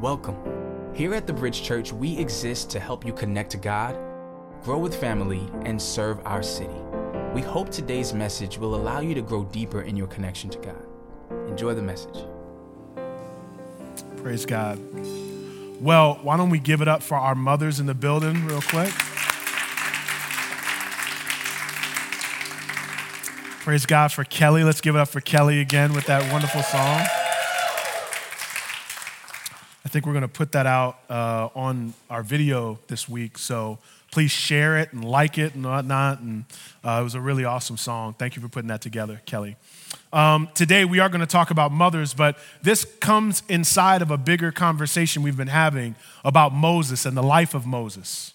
Welcome. Here at the Bridge Church, we exist to help you connect to God, grow with family, and serve our city. We hope today's message will allow you to grow deeper in your connection to God. Enjoy the message. Praise God. Well, why don't we give it up for our mothers in the building, real quick? Praise God for Kelly. Let's give it up for Kelly again with that wonderful song. Think we're going to put that out uh, on our video this week. So please share it and like it and whatnot. And uh, it was a really awesome song. Thank you for putting that together, Kelly. Um, today we are going to talk about mothers, but this comes inside of a bigger conversation we've been having about Moses and the life of Moses.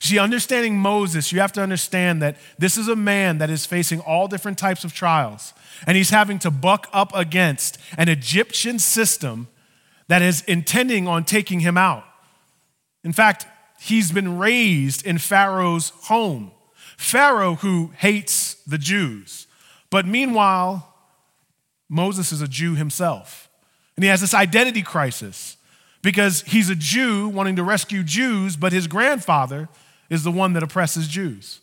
See, understanding Moses, you have to understand that this is a man that is facing all different types of trials, and he's having to buck up against an Egyptian system that is intending on taking him out. In fact, he's been raised in Pharaoh's home. Pharaoh, who hates the Jews. But meanwhile, Moses is a Jew himself. And he has this identity crisis because he's a Jew wanting to rescue Jews, but his grandfather is the one that oppresses Jews.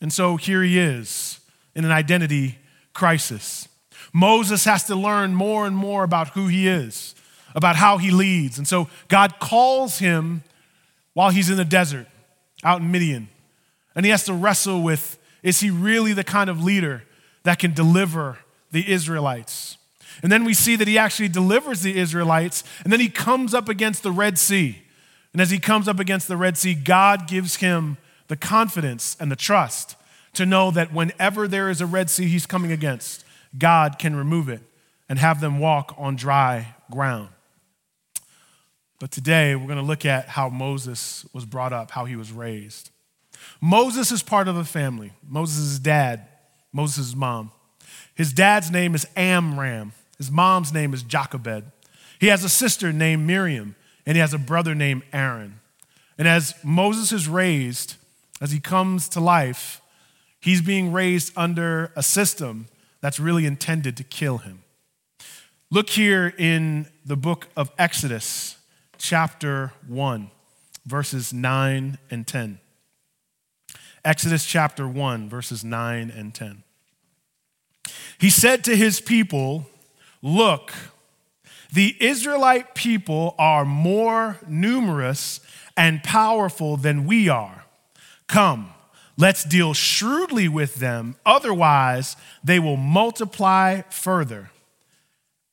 And so here he is in an identity crisis. Moses has to learn more and more about who he is about how he leads. And so God calls him while he's in the desert out in Midian. And he has to wrestle with is he really the kind of leader that can deliver the Israelites? And then we see that he actually delivers the Israelites, and then he comes up against the Red Sea. And as he comes up against the Red Sea, God gives him the confidence and the trust to know that whenever there is a Red Sea he's coming against, God can remove it and have them walk on dry ground. But today we're going to look at how Moses was brought up, how he was raised. Moses is part of a family. Moses' dad, Moses' mom. His dad's name is Amram. His mom's name is Jochebed. He has a sister named Miriam, and he has a brother named Aaron. And as Moses is raised, as he comes to life, he's being raised under a system that's really intended to kill him. Look here in the book of Exodus, chapter 1, verses 9 and 10. Exodus chapter 1, verses 9 and 10. He said to his people, Look, the Israelite people are more numerous and powerful than we are. Come, let's deal shrewdly with them, otherwise, they will multiply further.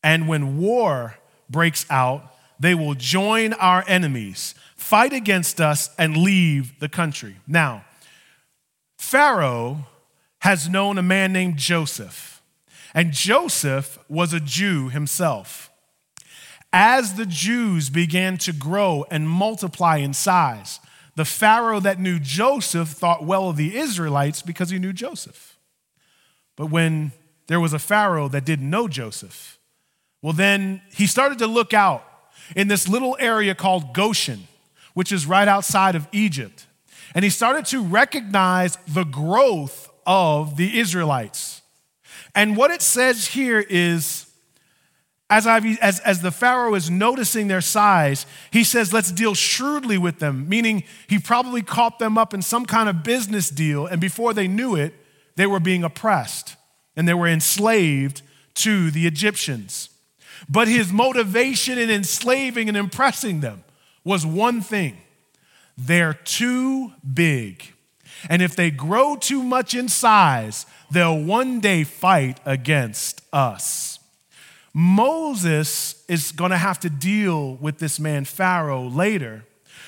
And when war breaks out, they will join our enemies, fight against us, and leave the country. Now, Pharaoh has known a man named Joseph, and Joseph was a Jew himself. As the Jews began to grow and multiply in size, the Pharaoh that knew Joseph thought well of the Israelites because he knew Joseph. But when there was a Pharaoh that didn't know Joseph, well, then he started to look out in this little area called Goshen, which is right outside of Egypt. And he started to recognize the growth of the Israelites. And what it says here is, as, I've, as, as the Pharaoh is noticing their size, he says, let's deal shrewdly with them, meaning he probably caught them up in some kind of business deal, and before they knew it, they were being oppressed and they were enslaved to the Egyptians. But his motivation in enslaving and impressing them was one thing they're too big. And if they grow too much in size, they'll one day fight against us. Moses is going to have to deal with this man, Pharaoh, later.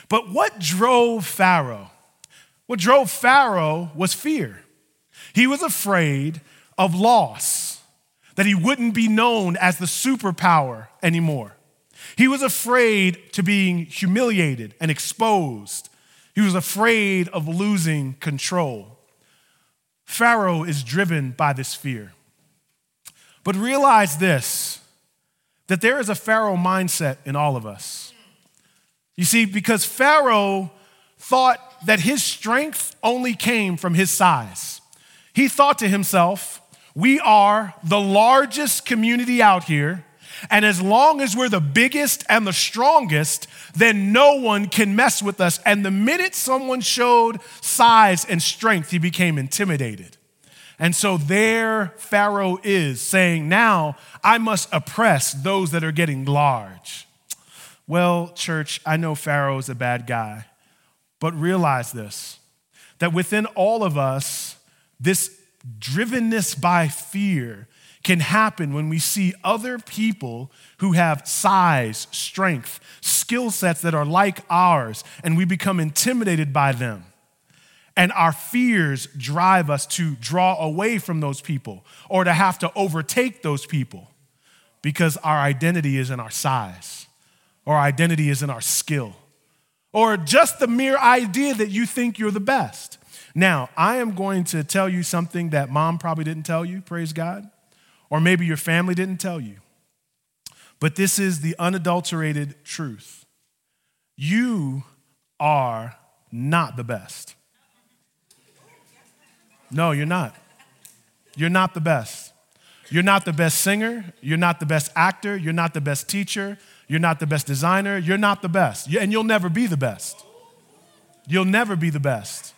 But what drove Pharaoh? What drove Pharaoh was fear. He was afraid of loss that he wouldn't be known as the superpower anymore. He was afraid to being humiliated and exposed. He was afraid of losing control. Pharaoh is driven by this fear. But realize this that there is a Pharaoh mindset in all of us. You see, because Pharaoh thought that his strength only came from his size. He thought to himself, we are the largest community out here, And as long as we're the biggest and the strongest, then no one can mess with us. And the minute someone showed size and strength, he became intimidated. And so there Pharaoh is saying, Now I must oppress those that are getting large. Well, church, I know Pharaoh is a bad guy, but realize this that within all of us, this drivenness by fear can happen when we see other people who have size, strength, skill sets that are like ours, and we become intimidated by them. And our fears drive us to draw away from those people or to have to overtake those people because our identity is in our size or our identity is in our skill or just the mere idea that you think you're the best. Now, I am going to tell you something that mom probably didn't tell you, praise God, or maybe your family didn't tell you. But this is the unadulterated truth. You are not the best. No, you're not. You're not the best. You're not the best singer. You're not the best actor. You're not the best teacher. You're not the best designer. You're not the best. And you'll never be the best. You'll never be the best.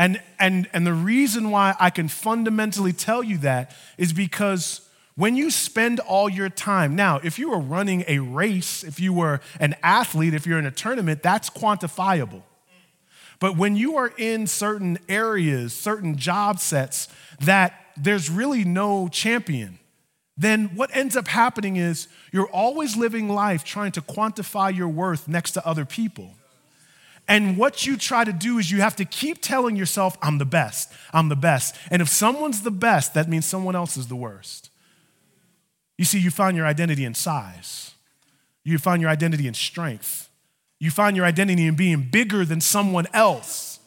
And, and, and the reason why I can fundamentally tell you that is because when you spend all your time, now, if you were running a race, if you were an athlete, if you're in a tournament, that's quantifiable. But when you are in certain areas, certain job sets that there's really no champion, then what ends up happening is you're always living life trying to quantify your worth next to other people. And what you try to do is you have to keep telling yourself, I'm the best, I'm the best. And if someone's the best, that means someone else is the worst. You see, you find your identity in size, you find your identity in strength, you find your identity in being bigger than someone else.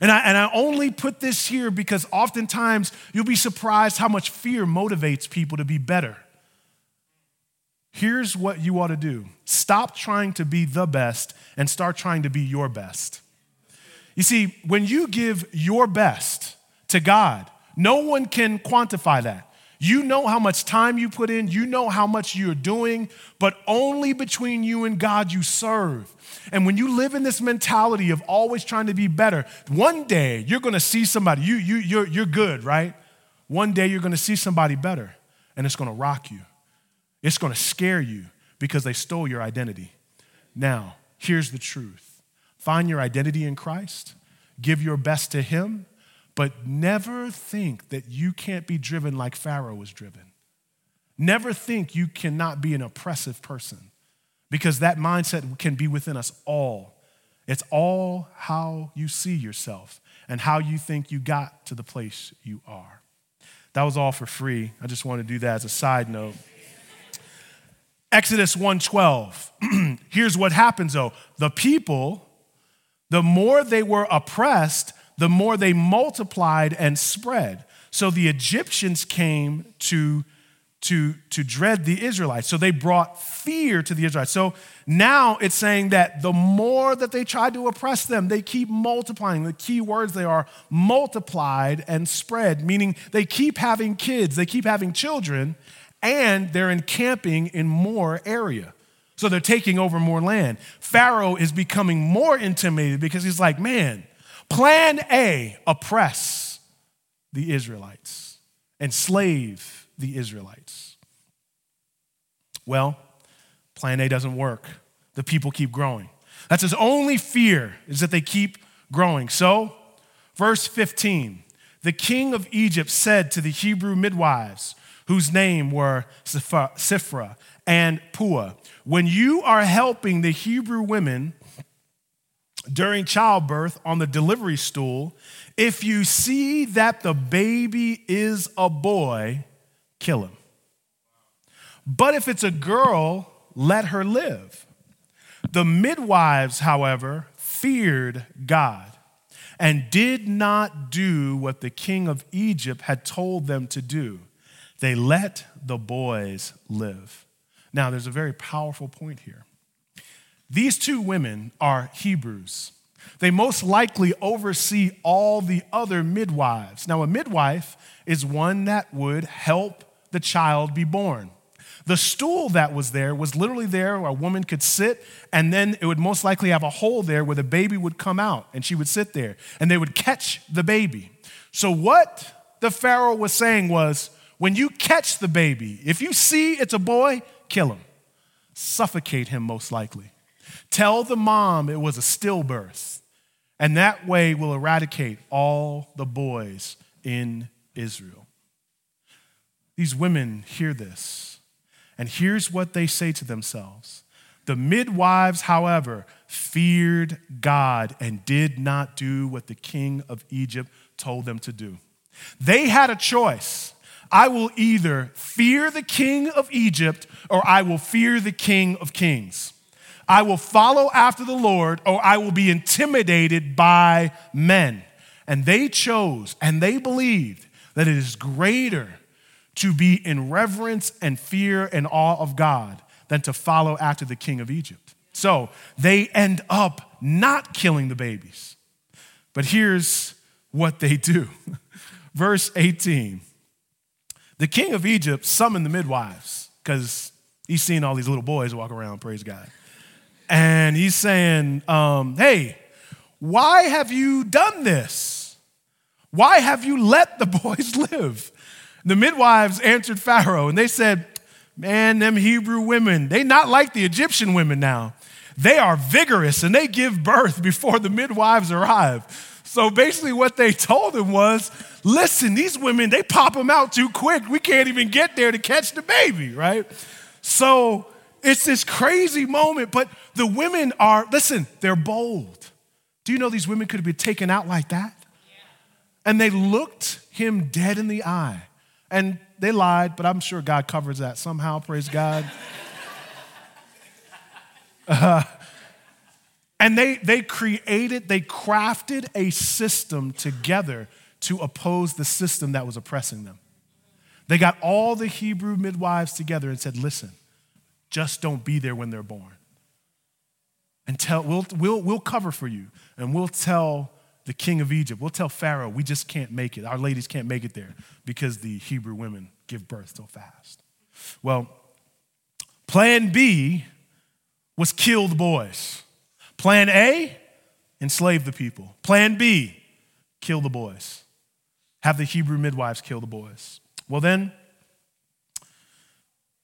And I, and I only put this here because oftentimes you'll be surprised how much fear motivates people to be better. Here's what you ought to do stop trying to be the best and start trying to be your best. You see, when you give your best to God, no one can quantify that. You know how much time you put in, you know how much you're doing, but only between you and God you serve. And when you live in this mentality of always trying to be better, one day you're gonna see somebody, you, you, you're, you're good, right? One day you're gonna see somebody better, and it's gonna rock you. It's going to scare you because they stole your identity. Now, here's the truth find your identity in Christ, give your best to Him, but never think that you can't be driven like Pharaoh was driven. Never think you cannot be an oppressive person because that mindset can be within us all. It's all how you see yourself and how you think you got to the place you are. That was all for free. I just want to do that as a side note. Exodus 1:12. Here's what happens though. The people, the more they were oppressed, the more they multiplied and spread. So the Egyptians came to, to, to dread the Israelites. So they brought fear to the Israelites. So now it's saying that the more that they tried to oppress them, they keep multiplying. The key words they are multiplied and spread, meaning they keep having kids, they keep having children, and they're encamping in more area. So they're taking over more land. Pharaoh is becoming more intimidated because he's like, man, plan A, oppress the Israelites, enslave the Israelites. Well, plan A doesn't work. The people keep growing. That's his only fear is that they keep growing. So, verse 15, the king of Egypt said to the Hebrew midwives, whose name were Shiphrah and Puah. When you are helping the Hebrew women during childbirth on the delivery stool, if you see that the baby is a boy, kill him. But if it's a girl, let her live. The midwives, however, feared God and did not do what the king of Egypt had told them to do. They let the boys live. Now, there's a very powerful point here. These two women are Hebrews. They most likely oversee all the other midwives. Now, a midwife is one that would help the child be born. The stool that was there was literally there where a woman could sit, and then it would most likely have a hole there where the baby would come out, and she would sit there, and they would catch the baby. So, what the Pharaoh was saying was when you catch the baby, if you see it's a boy, kill him, suffocate him most likely. Tell the mom it was a stillbirth, and that way we'll eradicate all the boys in Israel. These women hear this, and here's what they say to themselves. The midwives, however, feared God and did not do what the king of Egypt told them to do. They had a choice. I will either fear the king of Egypt or I will fear the king of kings. I will follow after the Lord or I will be intimidated by men. And they chose and they believed that it is greater to be in reverence and fear and awe of God than to follow after the king of Egypt. So they end up not killing the babies. But here's what they do. Verse 18 The king of Egypt summoned the midwives because he's seen all these little boys walk around, praise God. And he's saying, um, Hey, why have you done this? Why have you let the boys live? The midwives answered Pharaoh and they said, Man, them Hebrew women, they not like the Egyptian women now. They are vigorous and they give birth before the midwives arrive. So basically, what they told him was listen, these women, they pop them out too quick. We can't even get there to catch the baby, right? So it's this crazy moment, but the women are, listen, they're bold. Do you know these women could have been taken out like that? And they looked him dead in the eye. And they lied, but I'm sure God covers that somehow, praise God. Uh, and they, they created, they crafted a system together to oppose the system that was oppressing them. They got all the Hebrew midwives together and said, listen, just don't be there when they're born. And tell, we'll, we'll, we'll cover for you. And we'll tell the king of Egypt, we'll tell Pharaoh, we just can't make it. Our ladies can't make it there because the Hebrew women give birth so fast. Well, plan B was kill the boys. Plan A, enslave the people. Plan B, kill the boys. Have the Hebrew midwives kill the boys. Well, then,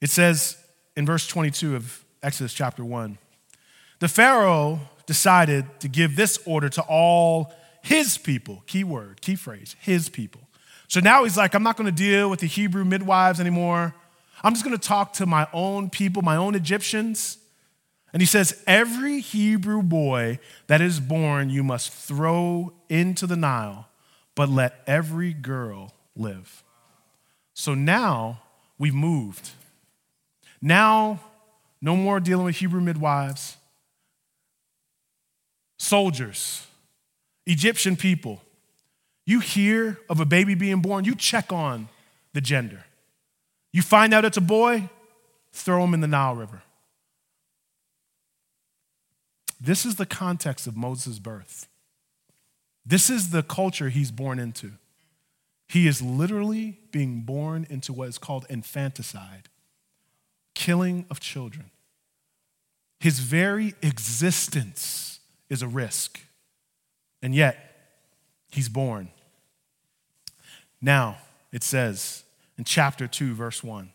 it says in verse 22 of Exodus chapter 1 the Pharaoh decided to give this order to all his people. Key word, key phrase, his people. So now he's like, I'm not going to deal with the Hebrew midwives anymore. I'm just going to talk to my own people, my own Egyptians. And he says, Every Hebrew boy that is born you must throw into the Nile, but let every girl live. So now we've moved. Now, no more dealing with Hebrew midwives, soldiers, Egyptian people. You hear of a baby being born, you check on the gender. You find out it's a boy, throw him in the Nile River. This is the context of Moses' birth. This is the culture he's born into. He is literally being born into what is called infanticide, killing of children. His very existence is a risk, and yet he's born. Now, it says in chapter 2, verse 1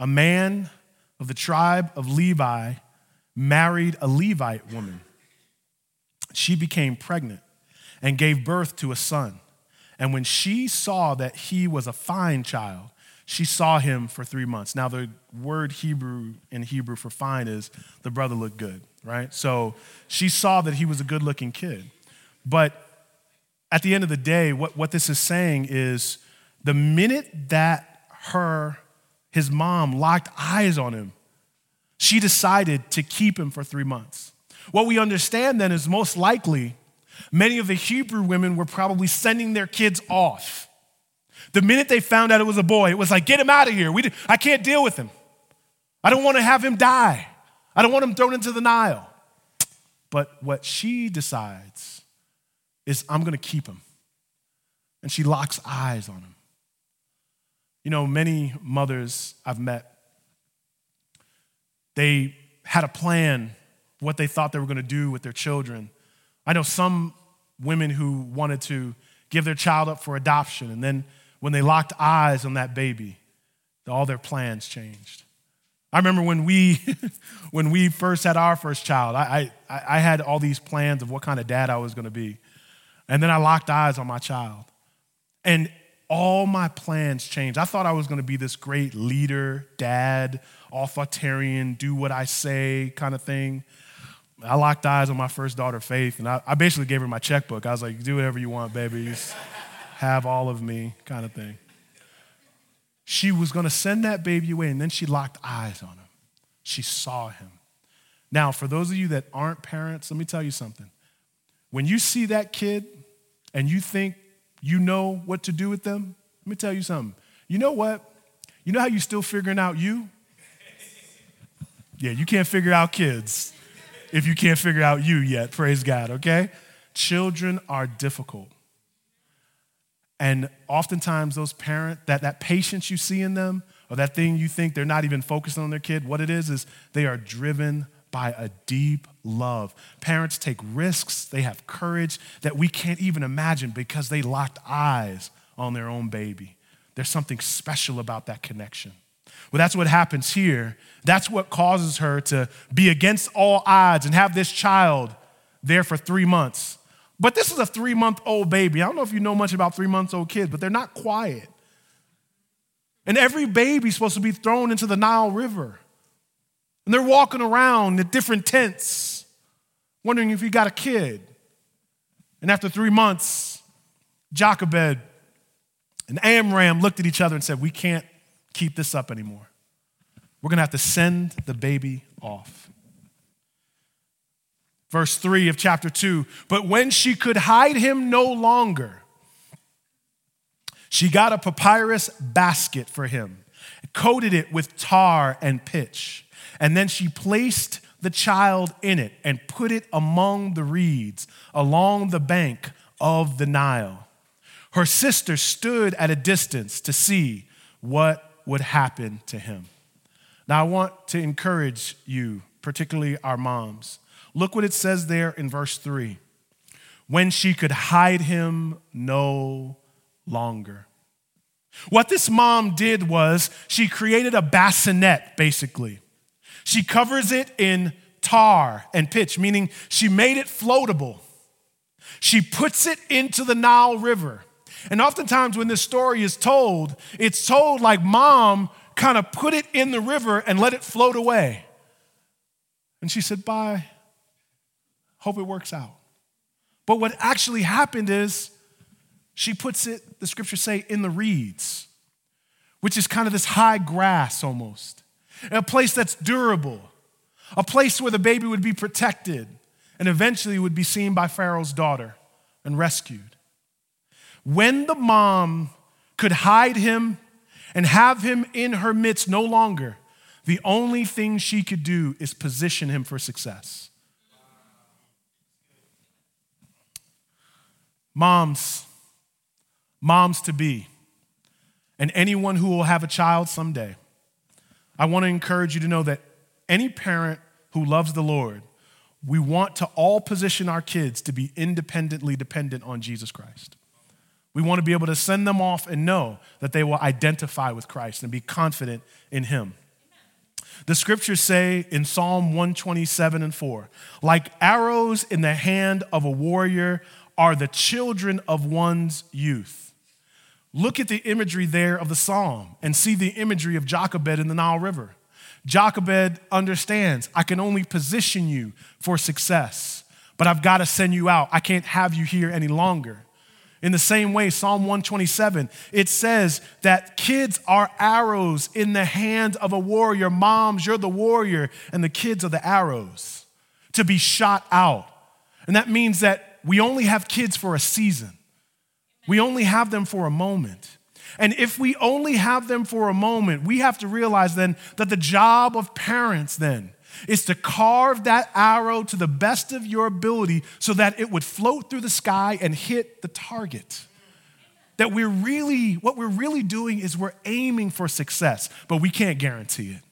a man of the tribe of Levi married a Levite woman. She became pregnant and gave birth to a son. And when she saw that he was a fine child, she saw him for three months. Now, the word Hebrew in Hebrew for fine is the brother looked good, right? So she saw that he was a good looking kid. But at the end of the day, what, what this is saying is the minute that her, his mom, locked eyes on him, she decided to keep him for three months. What we understand then is most likely many of the Hebrew women were probably sending their kids off. The minute they found out it was a boy, it was like, get him out of here. We, I can't deal with him. I don't want to have him die. I don't want him thrown into the Nile. But what she decides is, I'm going to keep him. And she locks eyes on him. You know, many mothers I've met They had a plan, what they thought they were going to do with their children. I know some women who wanted to give their child up for adoption, and then when they locked eyes on that baby, all their plans changed. I remember when we, when we first had our first child, I, I, I had all these plans of what kind of dad I was going to be. And then I locked eyes on my child. And all my plans changed. I thought I was going to be this great leader, dad, authoritarian, do what I say kind of thing. I locked eyes on my first daughter, Faith, and I, I basically gave her my checkbook. I was like, do whatever you want, baby. Just have all of me, kind of thing. She was going to send that baby away, and then she locked eyes on him. She saw him. Now, for those of you that aren't parents, let me tell you something. When you see that kid and you think you know what to do with them, let me tell you something. You know what? You know how you're still figuring out you? Yeah, you can't figure out kids if you can't figure out you yet, praise God, okay? Children are difficult. And oftentimes those parents, that, that patience you see in them, or that thing you think they're not even focused on their kid, what it is is they are driven by a deep love. Parents take risks, they have courage that we can't even imagine because they locked eyes on their own baby. There's something special about that connection. Well, that's what happens here. That's what causes her to be against all odds and have this child there for three months. But this is a three month old baby. I don't know if you know much about three month old kids, but they're not quiet. And every baby's supposed to be thrown into the Nile River. And they're walking around in different tents, wondering if you got a kid. And after three months, Jochebed and Amram looked at each other and said, We can't keep this up anymore. We're going to have to send the baby off. Verse 3 of chapter 2 But when she could hide him no longer, she got a papyrus basket for him, coated it with tar and pitch, and then she placed the child in it and put it among the reeds along the bank of the Nile. Her sister stood at a distance to see what would happen to him. Now, I want to encourage you, particularly our moms. Look what it says there in verse 3 when she could hide him no longer. What this mom did was she created a bassinet, basically. She covers it in tar and pitch, meaning she made it floatable. She puts it into the Nile River. And oftentimes, when this story is told, it's told like mom kind of put it in the river and let it float away. And she said, Bye. Hope it works out. But what actually happened is she puts it, the scriptures say, in the reeds, which is kind of this high grass almost, a place that's durable, a place where the baby would be protected and eventually would be seen by Pharaoh's daughter and rescued. When the mom could hide him and have him in her midst no longer, the only thing she could do is position him for success. Moms, moms to be, and anyone who will have a child someday, I want to encourage you to know that any parent who loves the Lord, we want to all position our kids to be independently dependent on Jesus Christ. We want to be able to send them off and know that they will identify with Christ and be confident in Him. The scriptures say in Psalm 127 and 4 like arrows in the hand of a warrior are the children of one's youth. Look at the imagery there of the psalm and see the imagery of Jochebed in the Nile River. Jochebed understands I can only position you for success, but I've got to send you out. I can't have you here any longer. In the same way, Psalm 127, it says that kids are arrows in the hand of a warrior. Moms, you're the warrior, and the kids are the arrows to be shot out. And that means that we only have kids for a season, we only have them for a moment. And if we only have them for a moment, we have to realize then that the job of parents then is to carve that arrow to the best of your ability so that it would float through the sky and hit the target. That we're really, what we're really doing is we're aiming for success, but we can't guarantee it.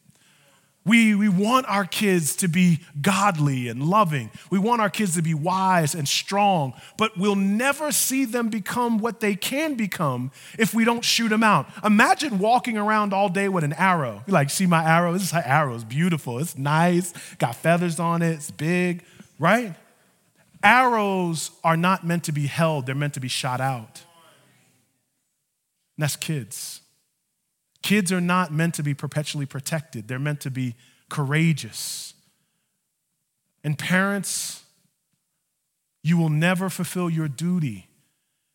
We, we want our kids to be godly and loving. We want our kids to be wise and strong, but we'll never see them become what they can become if we don't shoot them out. Imagine walking around all day with an arrow. You like, see my arrow? This is arrow. It's beautiful. It's nice. Got feathers on it. It's big, right? Arrows are not meant to be held, they're meant to be shot out. And that's kids. Kids are not meant to be perpetually protected, they're meant to be courageous. And parents, you will never fulfill your duty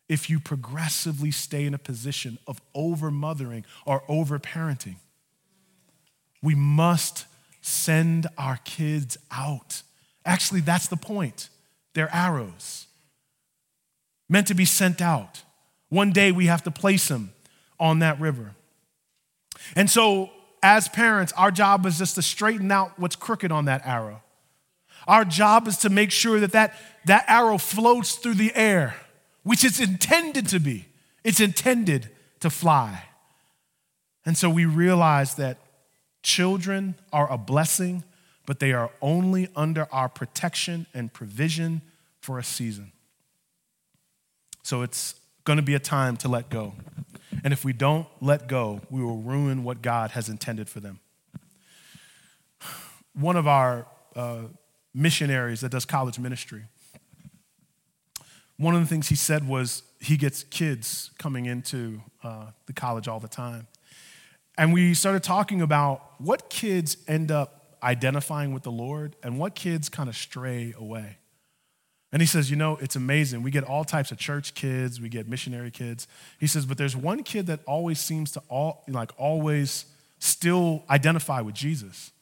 if you progressively stay in a position of over mothering or over parenting. We must send our kids out. Actually, that's the point. They're arrows, meant to be sent out. One day we have to place them on that river. And so, as parents, our job is just to straighten out what's crooked on that arrow. Our job is to make sure that that, that arrow floats through the air, which it's intended to be. It's intended to fly. And so we realize that children are a blessing, but they are only under our protection and provision for a season. So it's going to be a time to let go. And if we don't let go, we will ruin what God has intended for them. One of our uh, missionaries that does college ministry, one of the things he said was he gets kids coming into uh, the college all the time. And we started talking about what kids end up identifying with the Lord and what kids kind of stray away. And he says, You know, it's amazing. We get all types of church kids, we get missionary kids. He says, But there's one kid that always seems to all, like, always still identify with Jesus.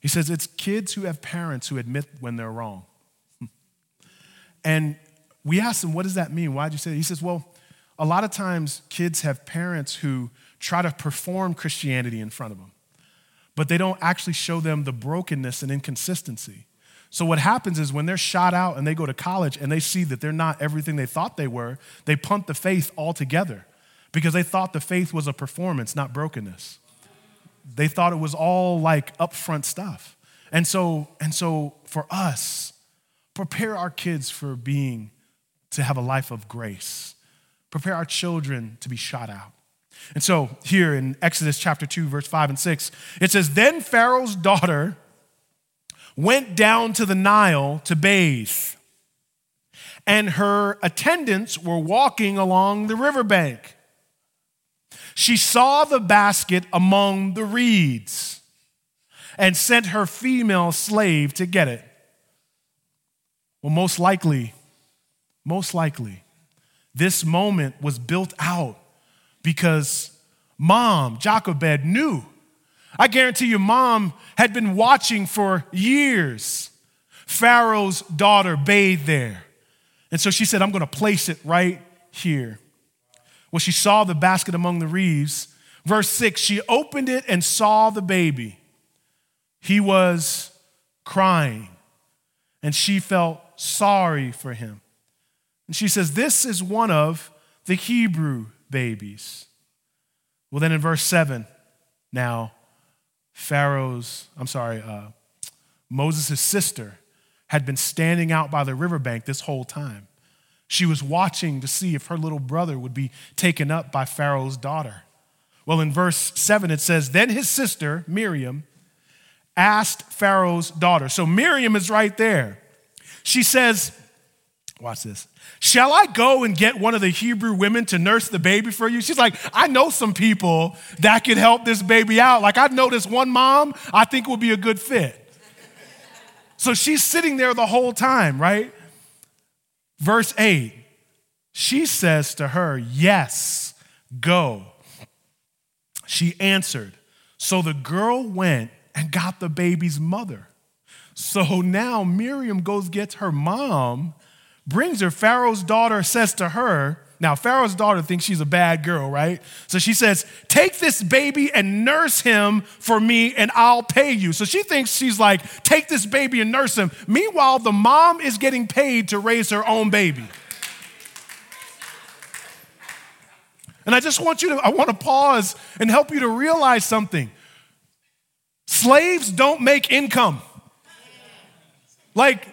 He says, It's kids who have parents who admit when they're wrong. and we asked him, What does that mean? Why'd you say that? He says, Well, a lot of times kids have parents who try to perform Christianity in front of them, but they don't actually show them the brokenness and inconsistency. So, what happens is when they're shot out and they go to college and they see that they're not everything they thought they were, they punt the faith altogether because they thought the faith was a performance, not brokenness. They thought it was all like upfront stuff. And so, and so for us, prepare our kids for being, to have a life of grace. Prepare our children to be shot out. And so, here in Exodus chapter 2, verse 5 and 6, it says, Then Pharaoh's daughter went down to the Nile to bathe, and her attendants were walking along the riverbank. She saw the basket among the reeds and sent her female slave to get it. Well, most likely, most likely, this moment was built out because mom, Jochebed, knew I guarantee you, mom had been watching for years. Pharaoh's daughter bathed there. And so she said, I'm going to place it right here. Well, she saw the basket among the reeds. Verse 6 she opened it and saw the baby. He was crying, and she felt sorry for him. And she says, This is one of the Hebrew babies. Well, then in verse 7, now Pharaoh's, I'm sorry, uh, Moses' sister had been standing out by the riverbank this whole time. She was watching to see if her little brother would be taken up by Pharaoh's daughter. Well, in verse 7, it says, Then his sister, Miriam, asked Pharaoh's daughter. So Miriam is right there. She says, Watch this. Shall I go and get one of the Hebrew women to nurse the baby for you? She's like, I know some people that could help this baby out. Like, I know this one mom I think would be a good fit. So she's sitting there the whole time, right? Verse 8, she says to her, Yes, go. She answered. So the girl went and got the baby's mother. So now Miriam goes, gets her mom brings her. Pharaoh's daughter says to her, now, Pharaoh's daughter thinks she's a bad girl, right? So she says, Take this baby and nurse him for me, and I'll pay you. So she thinks she's like, Take this baby and nurse him. Meanwhile, the mom is getting paid to raise her own baby. And I just want you to, I want to pause and help you to realize something. Slaves don't make income. Like,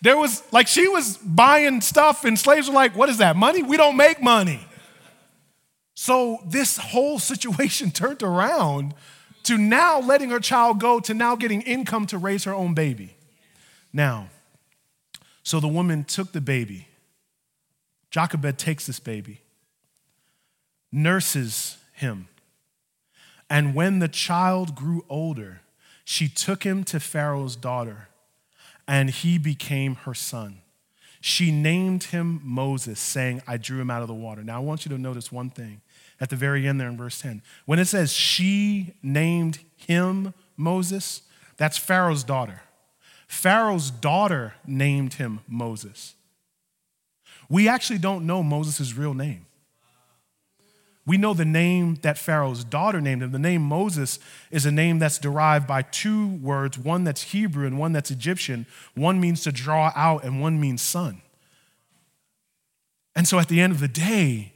there was, like, she was buying stuff, and slaves were like, What is that? Money? We don't make money. So, this whole situation turned around to now letting her child go to now getting income to raise her own baby. Now, so the woman took the baby. Jochebed takes this baby, nurses him. And when the child grew older, she took him to Pharaoh's daughter, and he became her son. She named him Moses, saying, I drew him out of the water. Now, I want you to notice one thing at the very end there in verse 10. When it says she named him Moses, that's Pharaoh's daughter. Pharaoh's daughter named him Moses. We actually don't know Moses' real name. We know the name that Pharaoh's daughter named him. The name Moses is a name that's derived by two words one that's Hebrew and one that's Egyptian. One means to draw out, and one means son. And so at the end of the day,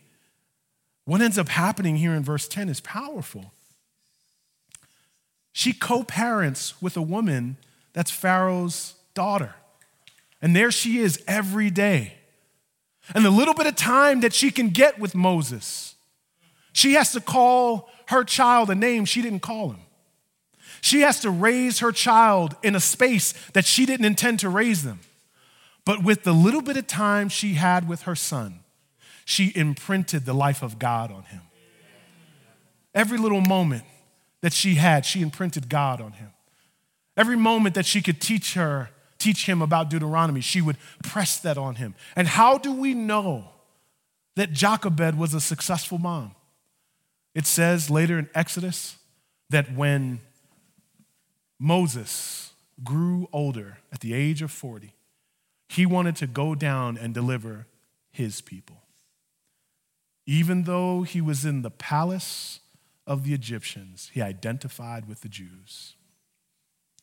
what ends up happening here in verse 10 is powerful. She co parents with a woman that's Pharaoh's daughter. And there she is every day. And the little bit of time that she can get with Moses, she has to call her child a name she didn't call him. She has to raise her child in a space that she didn't intend to raise them. But with the little bit of time she had with her son, she imprinted the life of God on him. Every little moment that she had, she imprinted God on him. Every moment that she could teach her, teach him about Deuteronomy, she would press that on him. And how do we know that Jochebed was a successful mom? It says later in Exodus that when Moses grew older at the age of 40, he wanted to go down and deliver his people. Even though he was in the palace of the Egyptians, he identified with the Jews.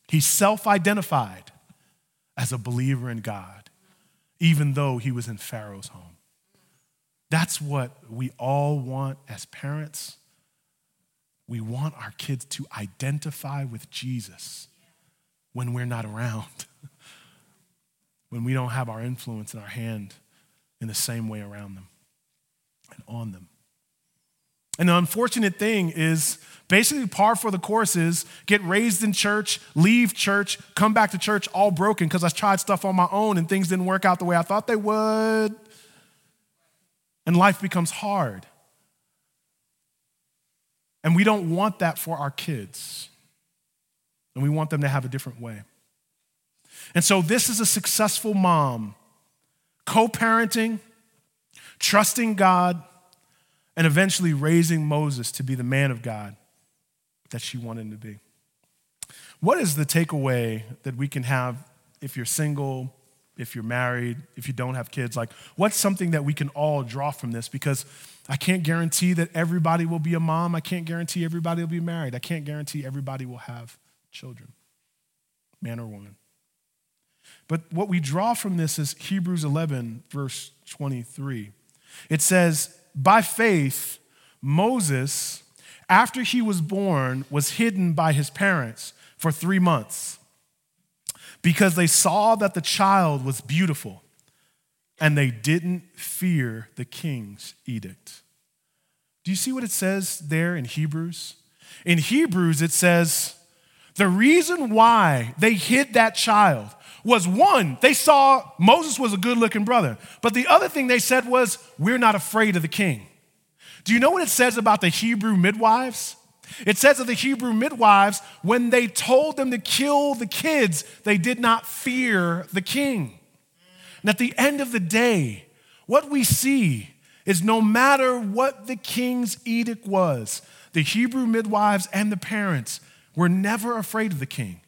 He self identified as a believer in God, even though he was in Pharaoh's home. That's what we all want as parents. We want our kids to identify with Jesus when we're not around, when we don't have our influence in our hand in the same way around them and on them. And the unfortunate thing is basically par for the course is get raised in church, leave church, come back to church all broken because I tried stuff on my own and things didn't work out the way I thought they would. And life becomes hard. And we don't want that for our kids. And we want them to have a different way. And so, this is a successful mom, co parenting, trusting God, and eventually raising Moses to be the man of God that she wanted him to be. What is the takeaway that we can have if you're single, if you're married, if you don't have kids? Like, what's something that we can all draw from this? Because I can't guarantee that everybody will be a mom. I can't guarantee everybody will be married. I can't guarantee everybody will have children, man or woman. But what we draw from this is Hebrews 11, verse 23. It says, by faith, Moses, after he was born, was hidden by his parents for three months because they saw that the child was beautiful and they didn't fear the king's edict. Do you see what it says there in Hebrews? In Hebrews, it says, the reason why they hid that child was one, they saw Moses was a good looking brother. But the other thing they said was, we're not afraid of the king. Do you know what it says about the Hebrew midwives? It says of the Hebrew midwives, when they told them to kill the kids, they did not fear the king. And at the end of the day, what we see is no matter what the king's edict was, the Hebrew midwives and the parents were never afraid of the king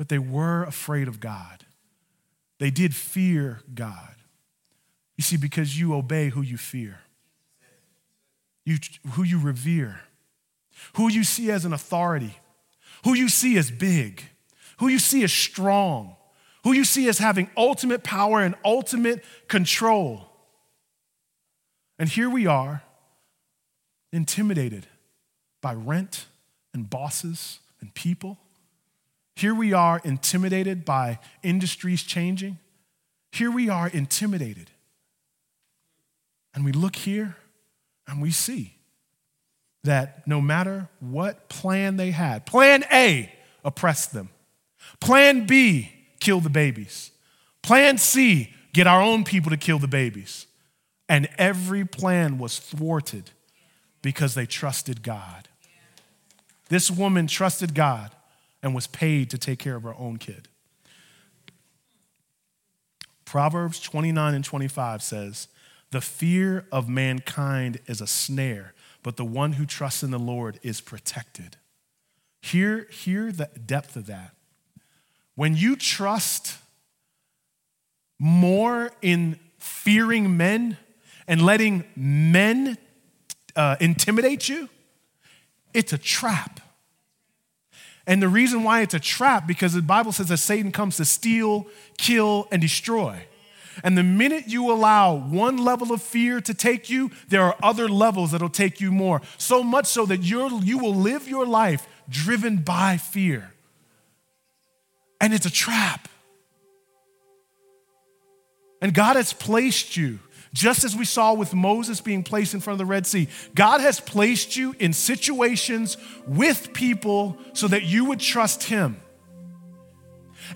but they were afraid of God. They did fear God. You see, because you obey who you fear, you, who you revere, who you see as an authority, who you see as big, who you see as strong, who you see as having ultimate power and ultimate control. And here we are, intimidated by rent and bosses and people. Here we are intimidated by industries changing. Here we are intimidated. And we look here and we see that no matter what plan they had, plan A oppressed them, plan B kill the babies, plan C get our own people to kill the babies. And every plan was thwarted because they trusted God. This woman trusted God and was paid to take care of her own kid. Proverbs 29 and 25 says, The fear of mankind is a snare, but the one who trusts in the Lord is protected. Hear, hear the depth of that. When you trust more in fearing men and letting men uh, intimidate you, it's a trap. And the reason why it's a trap, because the Bible says that Satan comes to steal, kill, and destroy. And the minute you allow one level of fear to take you, there are other levels that'll take you more. So much so that you're, you will live your life driven by fear. And it's a trap. And God has placed you just as we saw with Moses being placed in front of the Red Sea, God has placed you in situations with people so that you would trust Him.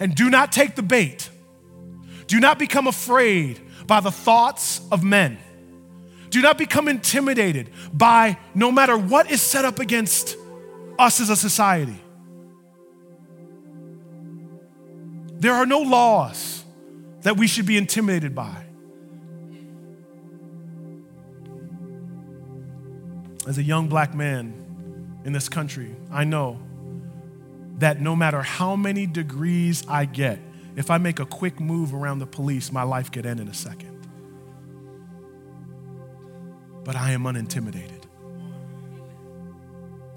And do not take the bait. Do not become afraid by the thoughts of men. Do not become intimidated by no matter what is set up against us as a society. There are no laws that we should be intimidated by. as a young black man in this country, I know that no matter how many degrees I get, if I make a quick move around the police, my life could end in a second. But I am unintimidated.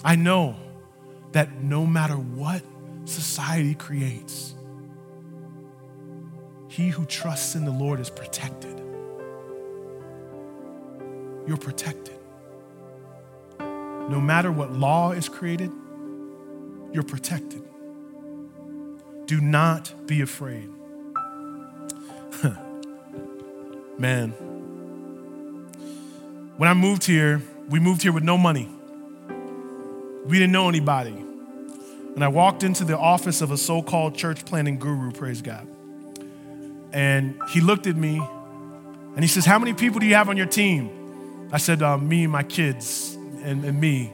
I know that no matter what society creates, he who trusts in the Lord is protected. You're protected. No matter what law is created, you're protected. Do not be afraid. Man, when I moved here, we moved here with no money. We didn't know anybody. And I walked into the office of a so called church planting guru, praise God. And he looked at me and he says, How many people do you have on your team? I said, uh, Me and my kids and, and me.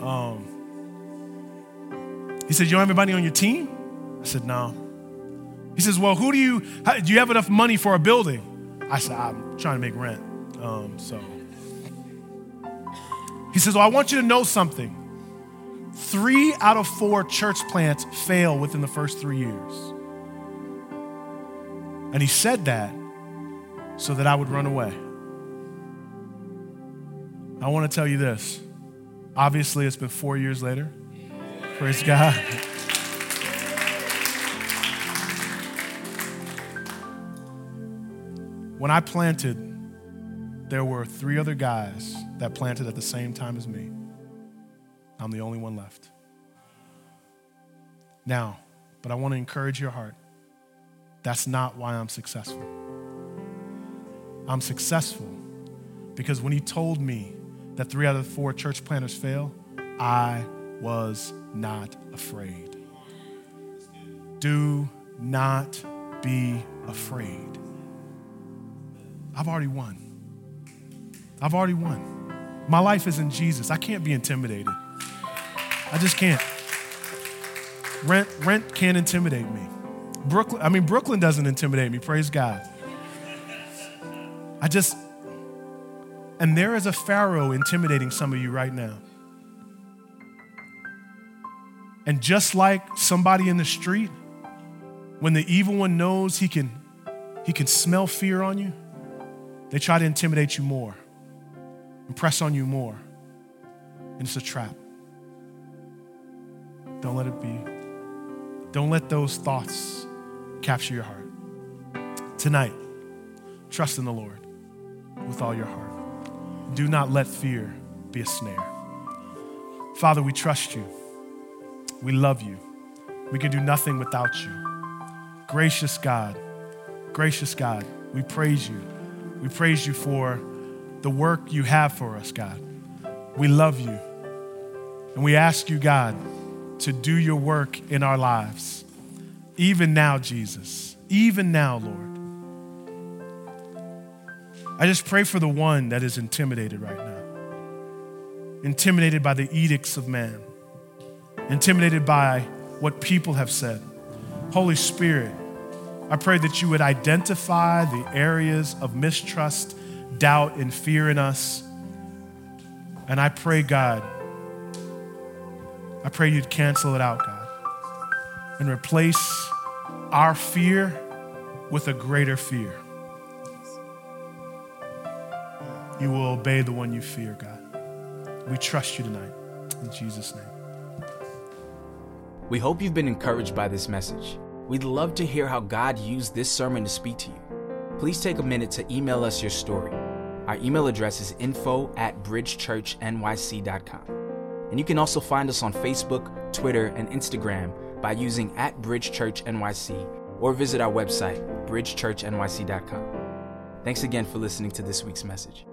Um, he said, You don't have anybody on your team? I said, No. He says, Well, who do you, how, do you have enough money for a building? I said, I'm trying to make rent. Um, so he says, Well, I want you to know something. Three out of four church plants fail within the first three years. And he said that so that I would run away. I want to tell you this. Obviously, it's been four years later. Praise God. When I planted, there were three other guys that planted at the same time as me. I'm the only one left. Now, but I want to encourage your heart. That's not why I'm successful. I'm successful because when he told me that three out of four church planters fail, I was not afraid. Do not be afraid. I've already won. I've already won. My life is in Jesus. I can't be intimidated. I just can't. Rent, rent can't intimidate me. Brooklyn, I mean, Brooklyn doesn't intimidate me, praise God. I just, and there is a Pharaoh intimidating some of you right now. And just like somebody in the street, when the evil one knows he can, he can smell fear on you, they try to intimidate you more, impress on you more. And it's a trap. Don't let it be. Don't let those thoughts capture your heart. Tonight, trust in the Lord with all your heart. Do not let fear be a snare. Father, we trust you. We love you. We can do nothing without you. Gracious God, gracious God, we praise you. We praise you for the work you have for us, God. We love you. And we ask you, God, to do your work in our lives. Even now, Jesus. Even now, Lord. I just pray for the one that is intimidated right now. Intimidated by the edicts of man. Intimidated by what people have said. Holy Spirit, I pray that you would identify the areas of mistrust, doubt, and fear in us. And I pray, God, I pray you'd cancel it out, God, and replace our fear with a greater fear. You will obey the one you fear, God. We trust you tonight. In Jesus' name. We hope you've been encouraged by this message. We'd love to hear how God used this sermon to speak to you. Please take a minute to email us your story. Our email address is info at bridgechurchnyc.com. And you can also find us on Facebook, Twitter, and Instagram by using at Bridge Church NYC or visit our website, bridgechurchnyc.com. Thanks again for listening to this week's message.